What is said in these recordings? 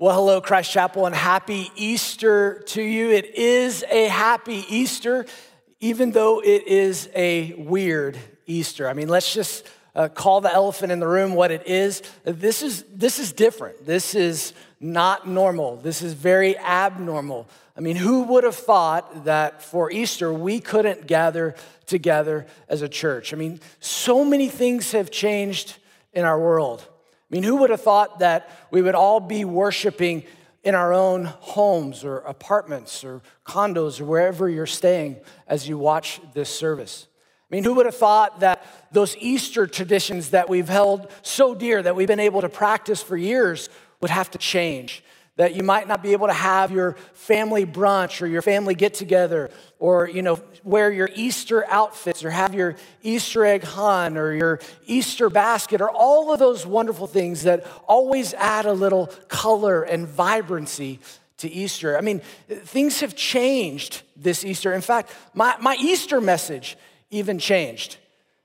Well, hello, Christ Chapel, and happy Easter to you. It is a happy Easter, even though it is a weird Easter. I mean, let's just uh, call the elephant in the room what it is. This is this is different. This is not normal. This is very abnormal. I mean, who would have thought that for Easter we couldn't gather together as a church? I mean, so many things have changed in our world. I mean, who would have thought that we would all be worshiping in our own homes or apartments or condos or wherever you're staying as you watch this service? I mean, who would have thought that those Easter traditions that we've held so dear, that we've been able to practice for years, would have to change? That you might not be able to have your family brunch or your family get together or you know wear your easter outfits or have your easter egg hunt or your easter basket or all of those wonderful things that always add a little color and vibrancy to easter. I mean things have changed this easter. In fact my, my easter message even changed.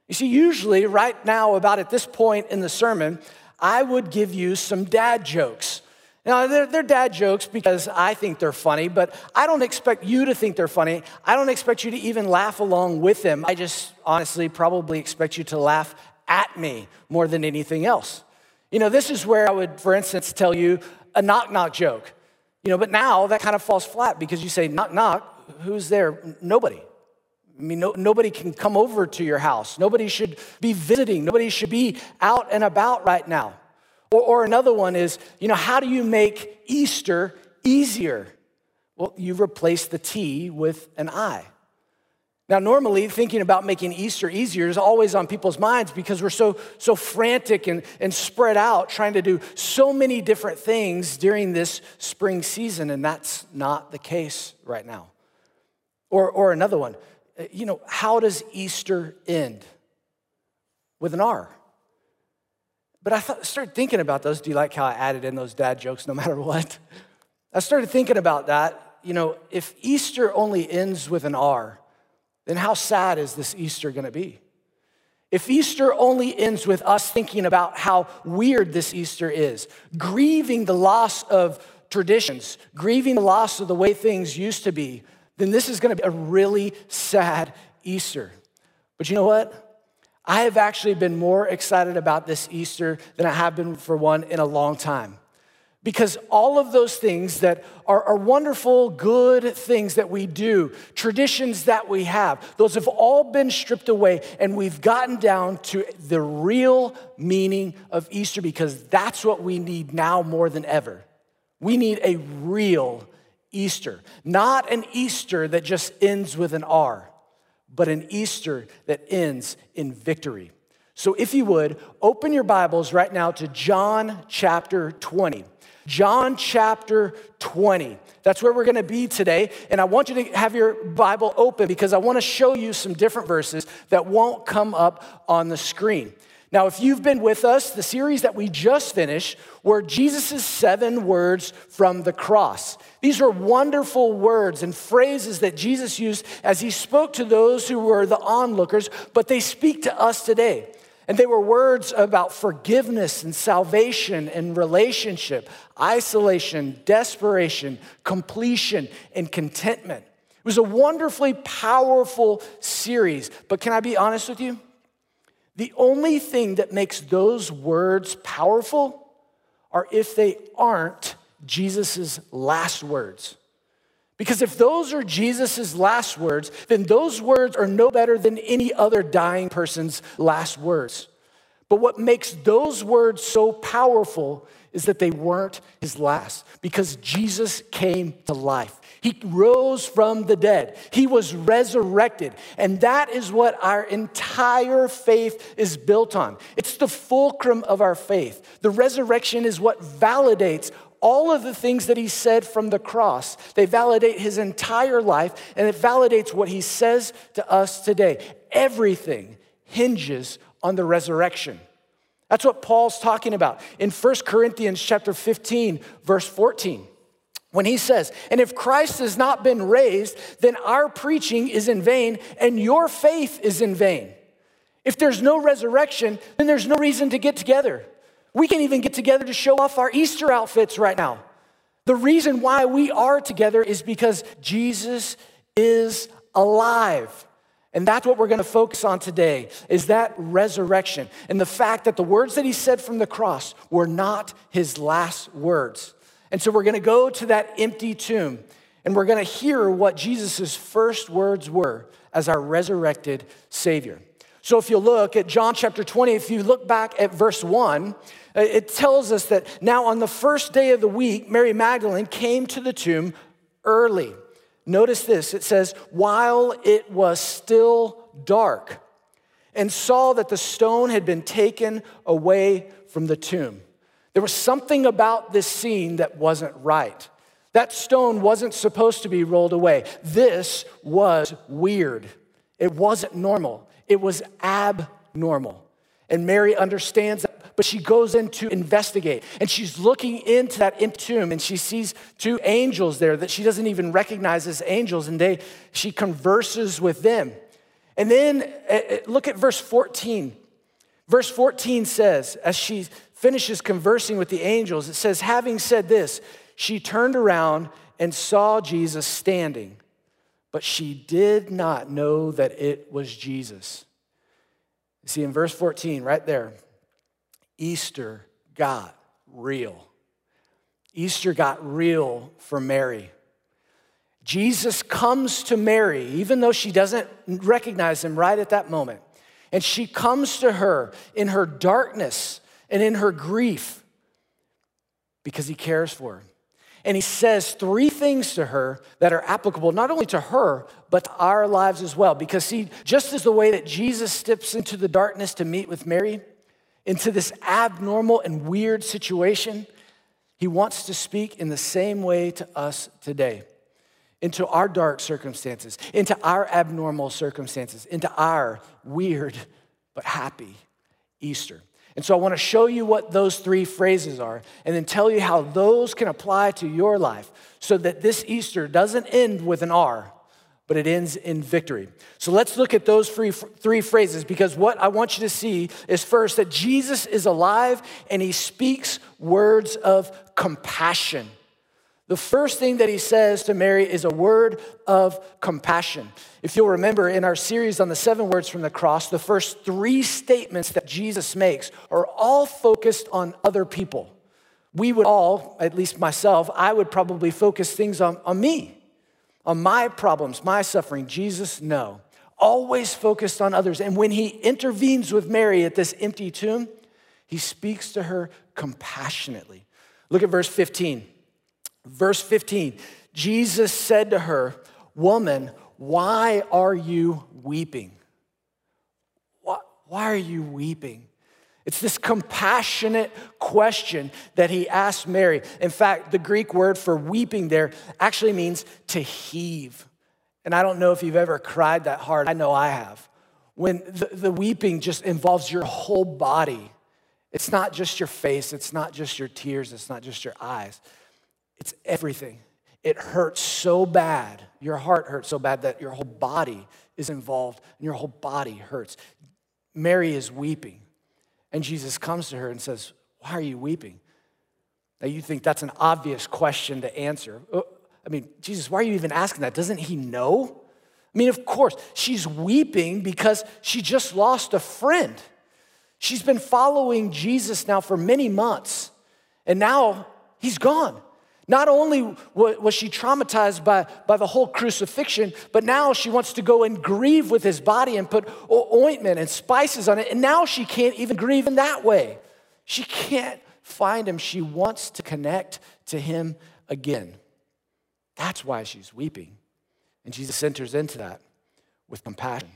You see usually right now about at this point in the sermon i would give you some dad jokes now, they're, they're, dad jokes because I think they're funny, but I don't expect you to think they're funny. I don't expect you to even laugh along with them. I just honestly probably expect you to laugh at me more than anything else. You know, this is where I would, for instance, tell you a knock knock joke. You know, but now that kind of falls flat because you say, knock knock, who's there? Nobody. I mean, no, nobody can come over to your house. Nobody should be visiting. Nobody should be out and about right now. Or, or another one is, you know, how do you make Easter easier? Well, you replace the T with an I. Now, normally, thinking about making Easter easier is always on people's minds because we're so, so frantic and, and spread out trying to do so many different things during this spring season, and that's not the case right now. Or, or another one, you know, how does Easter end? With an R. But I started thinking about those. Do you like how I added in those dad jokes no matter what? I started thinking about that. You know, if Easter only ends with an R, then how sad is this Easter gonna be? If Easter only ends with us thinking about how weird this Easter is, grieving the loss of traditions, grieving the loss of the way things used to be, then this is gonna be a really sad Easter. But you know what? I have actually been more excited about this Easter than I have been for one in a long time. Because all of those things that are, are, wonderful, good things that we do, traditions that we have, those have all been stripped away, and we've gotten down to the real meaning of Easter because that's what we need now more than ever. We need a real Easter, not an Easter that just ends with an R but an Easter that ends in victory. So, if you would, open your Bibles right now to John chapter 20. John chapter 20. That's where we're going to be today. And I want you to have your Bible open because I want to show you some different verses that won't come up on the screen. Now, if you've been with us, the series that we just finished were Jesus' seven words from the cross. These are wonderful words and phrases that Jesus used as he spoke to those who were the onlookers, but they speak to us today. And they were words about forgiveness and salvation and relationship, isolation, desperation, completion, and contentment. It was a wonderfully powerful series, but can I be honest with you? The only thing that makes those words powerful are if they aren't Jesus' last words. Because if those are Jesus' last words, then those words are no better than any other dying person's last words. But what makes those words so powerful is that they weren't his last, because Jesus came to life. He rose from the dead. He was resurrected. And that is what our entire faith is built on. It's the fulcrum of our faith. The resurrection is what validates all of the things that he said from the cross. They validate his entire life, and it validates what he says to us today. Everything hinges on the resurrection. That's what Paul's talking about in 1 Corinthians chapter 15, verse 14 when he says, And if Christ has not been raised, then our preaching is in vain and your faith is in vain. If there's no resurrection, then there's no reason to get together. We can't even get together to show off our Easter outfits right now. The reason why we are together is because Jesus is alive. And that's what we're going to focus on today is that resurrection and the fact that the words that he said from the cross were not his last words. And so we're going to go to that empty tomb and we're going to hear what Jesus' first words were as our resurrected Savior. So if you look at John chapter 20, if you look back at verse 1, uh, it tells us that now on the first day of the week, Mary Magdalene came to the tomb early. Notice this it says, while it was still dark, and saw that the stone had been taken away from the tomb. There was something about this scene that wasn't right. That stone wasn't supposed to be rolled away. This was weird. It wasn't normal, it was abnormal. And Mary understands but she goes in to investigate. And she's looking into that empty tomb and she sees two angels there that she doesn't even recognize as angels. And they, she converses with them. And then uh, uh, look at verse 14. Verse 14 says, as she finishes conversing with the angels, it says, having said this, she turned around and saw Jesus standing, but she did not know that it was Jesus. See, in verse 14, right there, Easter got real. Easter got real for Mary. Jesus comes to Mary, even though she doesn't recognize him right at that moment. And she comes to her in her darkness and in her grief because he cares for her. And he says three things to her that are applicable not only to her, but to our lives as well. Because, see, just as the way that Jesus steps into the darkness to meet with Mary, into this abnormal and weird situation, he wants to speak in the same way to us today, into our dark circumstances, into our abnormal circumstances, into our weird but happy Easter. And so I want to show you what those three phrases are and then tell you how those can apply to your life so that this Easter doesn't end with an R, but it ends in victory. So let's look at those three, three phrases because what I want you to see is first that Jesus is alive and he speaks words of compassion. The first thing that he says to Mary is a word of compassion. If you'll remember in our series on the seven words from the cross, the first three statements that Jesus makes are all focused on other people. We would all, at least myself, I would probably focus things on, on me, on my problems, my suffering. Jesus, no. Always focused on others. And when he intervenes with Mary at this empty tomb, he speaks to her compassionately. Look at verse 15. Verse 15 Jesus said to her, Woman, why are you weeping? Why, why are you weeping? It's this compassionate question that he asked Mary. In fact, the Greek word for weeping there actually means to heave. And I don't know if you've ever cried that hard. I know I have. When the, the weeping just involves your whole body, it's not just your face, it's not just your tears, it's not just your eyes. It's everything. It hurts so bad. Your heart hurts so bad that your whole body is involved and your whole body hurts. Mary is weeping. And Jesus comes to her and says, Why are you weeping? Now, you think that's an obvious question to answer. Uh, I mean, Jesus, why are you even asking that? Doesn't he know? I mean, of course, she's weeping because she just lost a friend. She's been following Jesus now for many months, and now he's gone. Not only was she traumatized by, by the whole crucifixion, but now she wants to go and grieve with his body and put ointment and spices on it. And now she can't even grieve in that way. She can't find him. She wants to connect to him again. That's why she's weeping. And Jesus enters into that with compassion.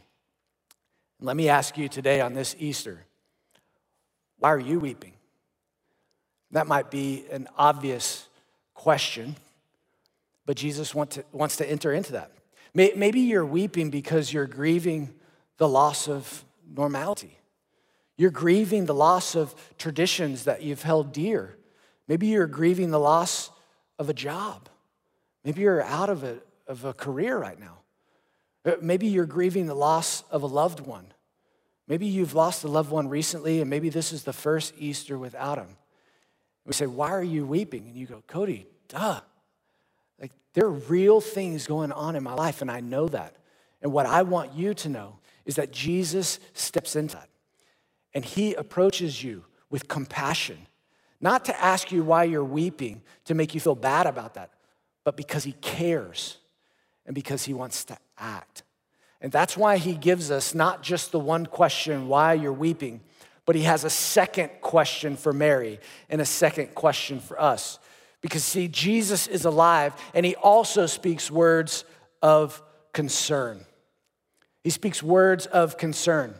Let me ask you today on this Easter why are you weeping? That might be an obvious question, but Jesus want to, wants to enter into that. Maybe you're weeping because you're grieving the loss of normality. You're grieving the loss of traditions that you've held dear. Maybe you're grieving the loss of a job. Maybe you're out of a, of a career right now. Uh, maybe you're grieving the loss of a loved one. Maybe you've lost a loved one recently, and maybe this is the first Easter without him. We say, Why are you weeping? And you go, Cody, duh. Like there are real things going on in my life, and I know that. And what I want you to know is that Jesus steps into that. And he approaches you with compassion, not to ask you why you're weeping, to make you feel bad about that, but because he cares and because he wants to act. And that's why he gives us not just the one question, why you're weeping, but he has a second question for Mary and a second question for us. Because, see, Jesus is alive and he also speaks words of concern. He speaks words of concern.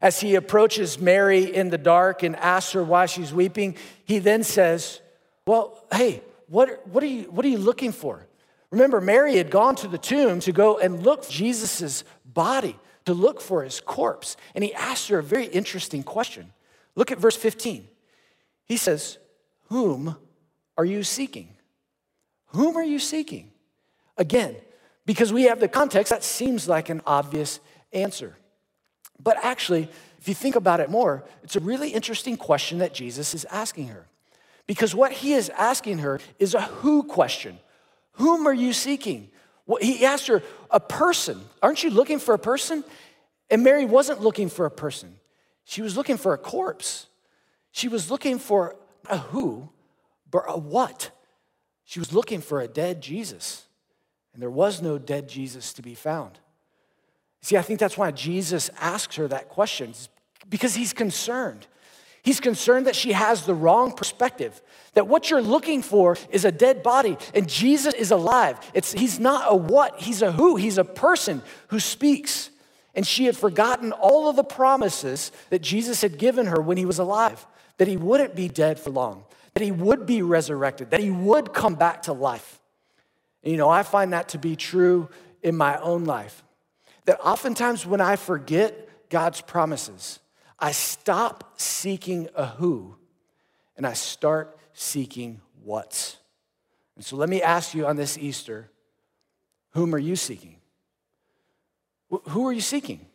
As he approaches Mary in the dark and asks her why she's weeping, he then says, Well, hey, what, what, are, you, what are you looking for? Remember, Mary had gone to the tomb to go and look Jesus' body, to look for his corpse. And he asks her a very interesting question. Look at verse 15. He says, Whom are you seeking? Whom are you seeking? Again, because we have the context, that seems like an obvious answer. But actually, if you think about it more, it's a really interesting question that Jesus is asking her. Because what he is asking her is a who question. Whom are you seeking? He asked her, a person. Aren't you looking for a person? And Mary wasn't looking for a person. She was looking for a corpse. She was looking for a who, but a what? She was looking for a dead Jesus. And there was no dead Jesus to be found. See, I think that's why Jesus asks her that question, because he's concerned. He's concerned that she has the wrong perspective, that what you're looking for is a dead body, and Jesus is alive. It's, he's not a what, he's a who, he's a person who speaks. And she had forgotten all of the promises that Jesus had given her when he was alive, that he wouldn't be dead for long, that he would be resurrected, that he would come back to life. And, you know, I find that to be true in my own life. That oftentimes when I forget God's promises, I stop seeking a who and I start seeking what's. And so let me ask you on this Easter whom are you seeking? Who are you seeking?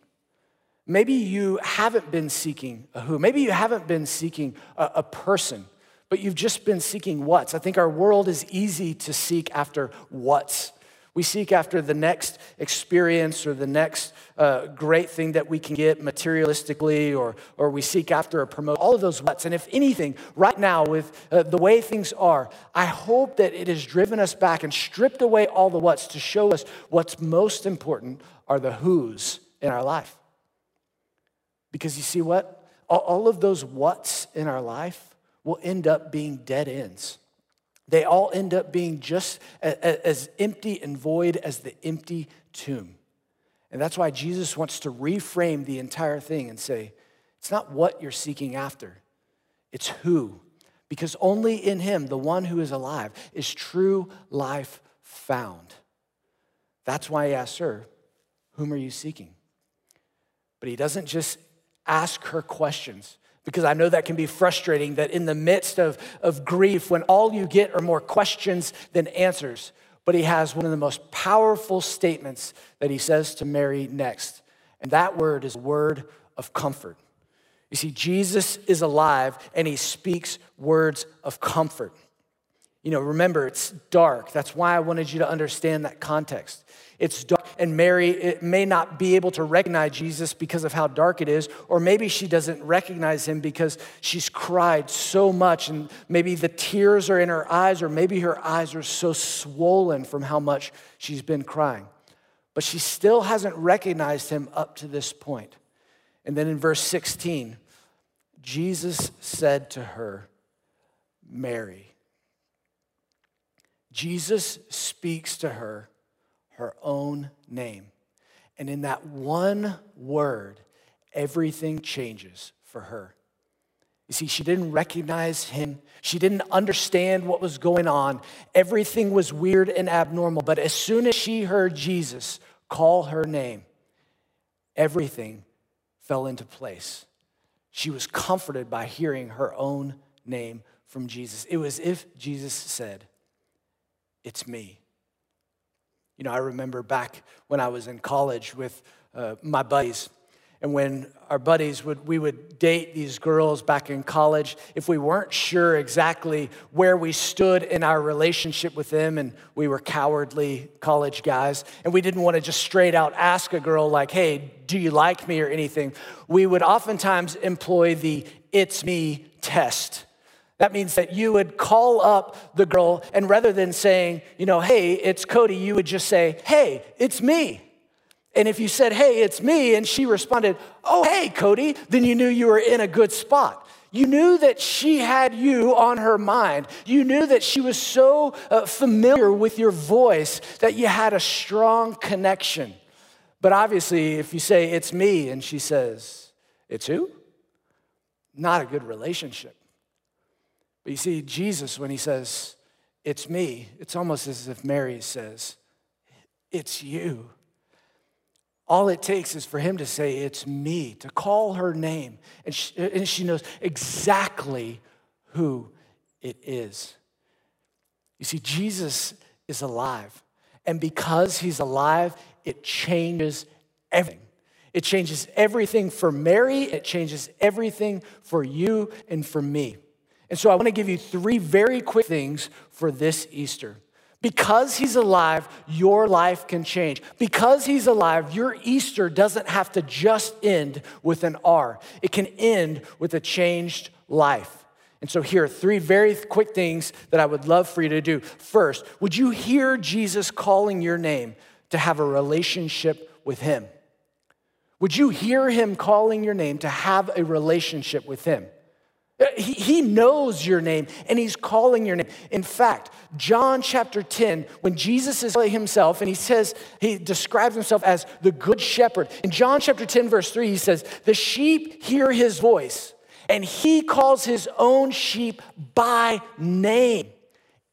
Maybe you haven't been seeking a who. Maybe you haven't been seeking a, a person, but you've just been seeking what's. I think our world is easy to seek after what's. We seek after the next experience or the next uh, great thing that we can get materialistically, or, or we seek after a promotion, all of those what's. And if anything, right now, with uh, the way things are, I hope that it has driven us back and stripped away all the what's to show us what's most important are the who's in our life. Because you see what? All of those what's in our life will end up being dead ends. They all end up being just as empty and void as the empty tomb. And that's why Jesus wants to reframe the entire thing and say, it's not what you're seeking after, it's who. Because only in Him, the one who is alive, is true life found. That's why He asks her, Whom are you seeking? But He doesn't just ask her questions because I know that can be frustrating that in the midst of, of grief, when all you get are more questions than answers. But he has one of the most powerful statements that he says to Mary next. And that word is word of comfort. You see, Jesus is alive and he speaks words of comfort. You know, remember, it's dark. That's why I wanted you to understand that context. It's dark, and Mary it may not be able to recognize Jesus because of how dark it is, or maybe she doesn't recognize him because she's cried so much, and maybe the tears are in her eyes, or maybe her eyes are so swollen from how much she's been crying. But she still hasn't recognized him up to this point. And then in verse 16, Jesus said to her, Mary. Jesus speaks to her her own name. And in that one word, everything changes for her. You see, she didn't recognize him. She didn't understand what was going on. Everything was weird and abnormal. But as soon as she heard Jesus call her name, everything fell into place. She was comforted by hearing her own name from Jesus. It was if Jesus said, it's me. You know, I remember back when I was in college with uh, my buddies, And when our buddies would, we would date these girls back in college, if we weren't sure exactly where we stood in our relationship with them, and we were cowardly college guys, and we didn't want to just straight out ask a girl, like, hey, do you like me or anything, we would oftentimes employ the it's me test. That means that you would call up the girl, and rather than saying, you know, hey, it's Cody, you would just say, hey, it's me. And if you said, hey, it's me, and she responded, oh, hey, Cody, then you knew you were in a good spot. You knew that she had you on her mind. You knew that she was so uh, familiar with your voice that you had a strong connection. But obviously, if you say, it's me, and she says, it's who? Not a good relationship. But you see, Jesus, when he says, it's me, it's almost as if Mary says, it's you. All it takes is for him to say, It's me, to call her name. And she, and she knows exactly who it is. You see, Jesus is alive. And because he's alive, it changes everything. It changes everything for Mary, it changes everything for you and for me. And so I want to give you three very quick things for this Easter. Because he's alive, your life can change. Because he's alive, your Easter doesn't have to just end with an R, it can end with a changed life. And so, here are three very quick things that I would love for you to do. First, would you hear Jesus calling your name to have a relationship with him? Would you hear him calling your name to have a relationship with him? Uh, he, he knows your name and he's calling your name. In fact, John chapter 10, when Jesus is himself and he says, he describes himself as the good shepherd. In John chapter 10, verse 3, he says, The sheep hear his voice and he calls his own sheep by name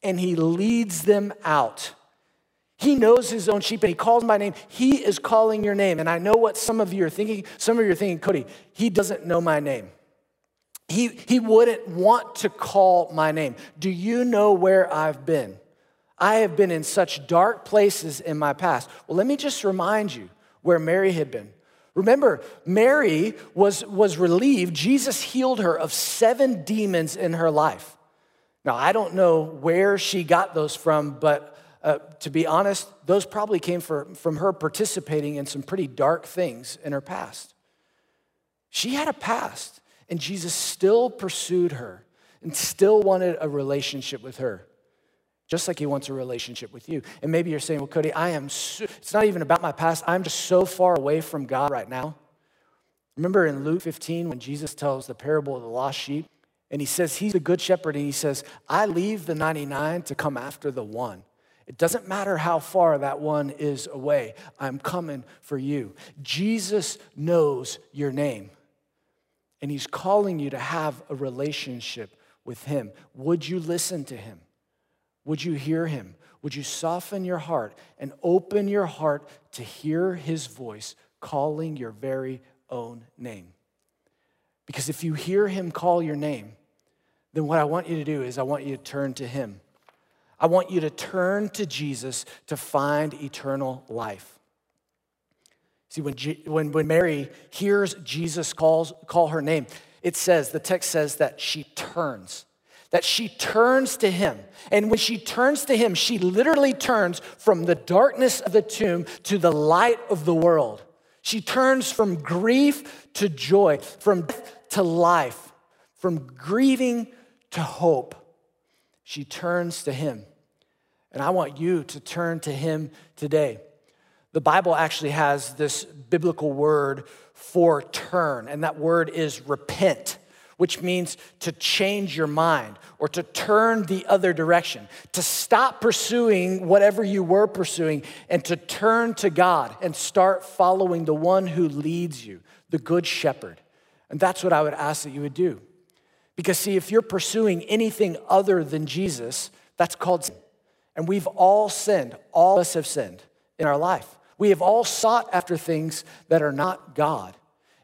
and he leads them out. He knows his own sheep and he calls my name. He is calling your name. And I know what some of you are thinking. Some of you are thinking, Cody, he doesn't know my name. He, he wouldn't want to call my name. Do you know where I've been? I have been in such dark places in my past. Well, let me just remind you where Mary had been. Remember, Mary was, was relieved. Jesus healed her of seven demons in her life. Now, I don't know where she got those from, but uh, to be honest, those probably came for, from her participating in some pretty dark things in her past. She had a past. And Jesus still pursued her and still wanted a relationship with her, just like he wants a relationship with you. And maybe you're saying, well, Cody, I am, so, it's not even about my past. I'm just so far away from God right now. Remember in Luke 15 when Jesus tells the parable of the lost sheep? And he says, He's a good shepherd. And he says, I leave the 99 to come after the one. It doesn't matter how far that one is away, I'm coming for you. Jesus knows your name and He's calling you to have a relationship with Him. Would you listen to Him? Would you hear Him? Would you soften your heart and open your heart to hear His voice calling your very own name? Because if you hear Him call your name, then what I want you to do is I want you to turn to Him. I want you to turn to Jesus to find eternal life. See, when, G- when, when Mary hears Jesus calls, call her name, it says, the text says that she turns, that she turns to him. And when she turns to him, she literally turns from the darkness of the tomb to the light of the world. She turns from grief to joy, from death to life, from grieving to hope. She turns to him. And I want you to turn to him today. The Bible actually has this biblical word for turn, and that word is repent, which means to change your mind or to turn the other direction, to stop pursuing whatever you were pursuing and to turn to God and start following the one who leads you, the good shepherd. And that's what I would ask that you would do. Because, see, if you're pursuing anything other than Jesus, that's called sin. And we've all sinned. All of us have sinned in our life. We have all sought after things that are not God.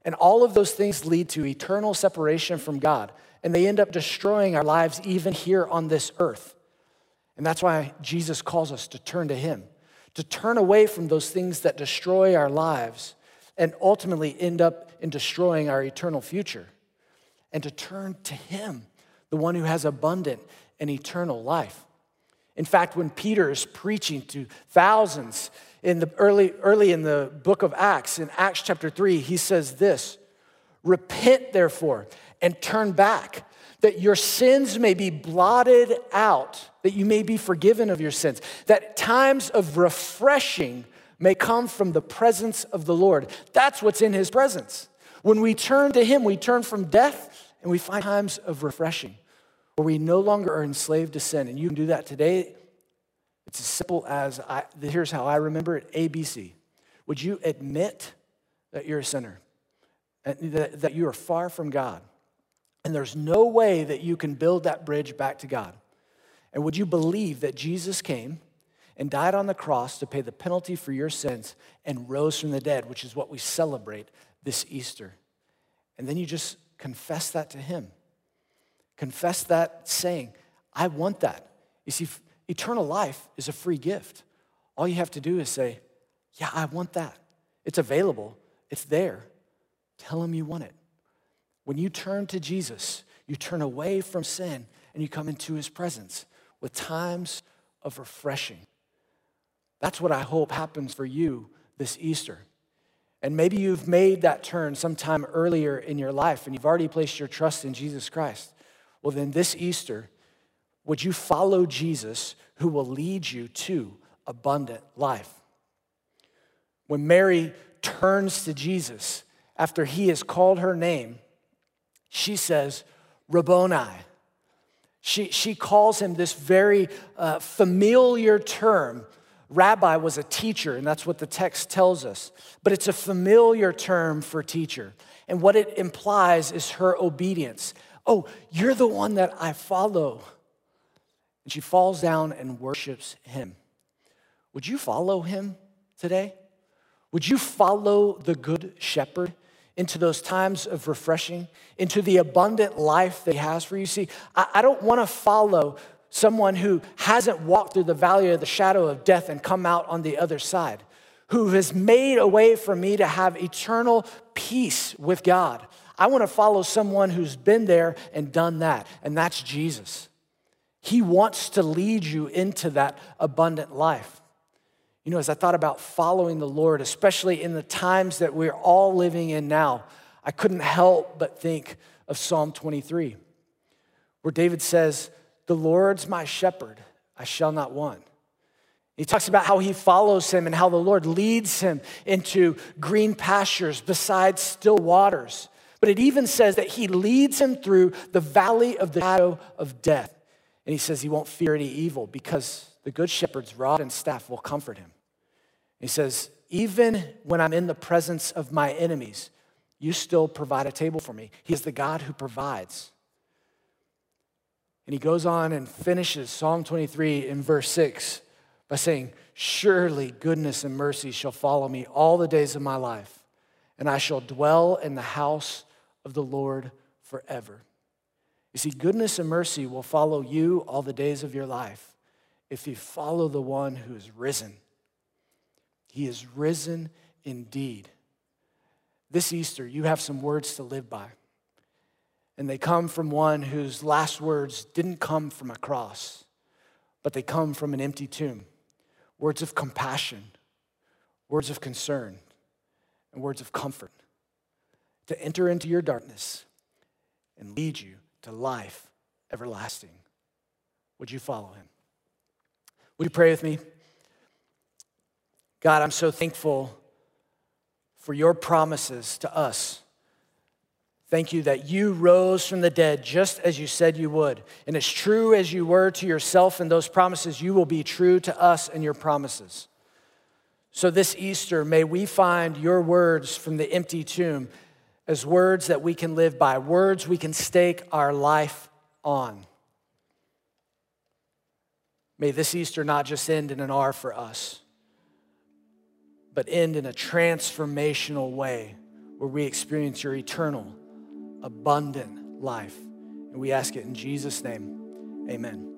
And all of those things lead to eternal separation from God. And they end up destroying our lives even here on this earth. And that's why Jesus calls us to turn to Him, to turn away from those things that destroy our lives and ultimately end up in destroying our eternal future and to turn to Him, the one who has abundant and eternal life. In fact, when Peter is preaching to thousands in the early, early in the book of Acts, in Acts chapter 3, he says this Repent, therefore, and turn back, that your sins may be blotted out, that you may be forgiven of your sins, that times of refreshing may come from the presence of the Lord. That's what's in his presence. When we turn to him, we turn from death and we find times of refreshing where we no longer are enslaved to sin. And you can do that today. It's as simple as I, here's how I remember it ABC. Would you admit that you're a sinner, uh, that, that you are far from God, and there's no way that you can build that bridge back to God? And would you believe that Jesus came and died on the cross to pay the penalty for your sins and rose from the dead, which is what we celebrate this Easter. And then you just confess that to Him. Confess that saying, I want that. You see, eternal life is a free gift. All you have to do is say, Yeah, I want that. It's available, it's there. Tell Him you want it. When you turn to Jesus, you turn away from sin and you come into His presence with times of refreshing. That's what I hope happens for you this Easter. And maybe you've made that turn sometime earlier in your life and you've already placed your trust in Jesus Christ. Well, then this Easter, would you follow Jesus who will lead you to abundant life? When Mary turns to Jesus after he has called her name, she says, Rabboni. She, she calls him this very uh, familiar term Rabbi was a teacher, and that's what the text tells us. But it's a familiar term for teacher. And what it implies is her obedience. Oh, you're the one that I follow. And she falls down and worships him. Would you follow him today? Would you follow the good shepherd into those times of refreshing, into the abundant life that he has for you? See, I, don't want to follow someone who hasn't walked through the valley of the shadow of death and come out on the other side, who has made a way for me to have eternal peace with God. I want to follow someone who's been there and done that, and that's Jesus. He wants to lead you into that abundant life. You know, as I thought about following the Lord, especially in the times that we're all living in now, I couldn't help but think of Psalm 23, where David says, the Lord's my shepherd, I shall not want. He talks about how he follows him and how the Lord leads him into green pastures beside still waters. But it even says that he leads him through the valley of the shadow of death. And he says he won't fear any evil because the good shepherd's rod and staff will comfort him. He says, even when I'm in the presence of my enemies, you still provide a table for me. He is the God who provides. And he goes on and finishes Psalm 23 in verse 6 by saying, Surely goodness and mercy shall follow me all the days of my life, and I shall dwell in the house of the Lord forever. You see, goodness and mercy will follow you all the days of your life if you follow the one who is risen. He is risen indeed. This Easter, you have some words to live by. And they come from one whose last words didn't come from a cross, but they come from an empty tomb. Words of compassion, words of concern, and words of comfort to enter into your darkness and lead you to life everlasting. Would you follow him? Would you pray with me? God, I'm so thankful for your promises to us. Thank you that you rose from the dead just as you said you would. And as true as you were to yourself and those promises, you will be true to us and your promises. So this Easter, may we find your words from the empty tomb as words that we can live by, words we can stake our life on. May this Easter not just end in an R for us, but end in a transformational way where we experience your eternal abundant life. And we ask it in Jesus' name. Amen.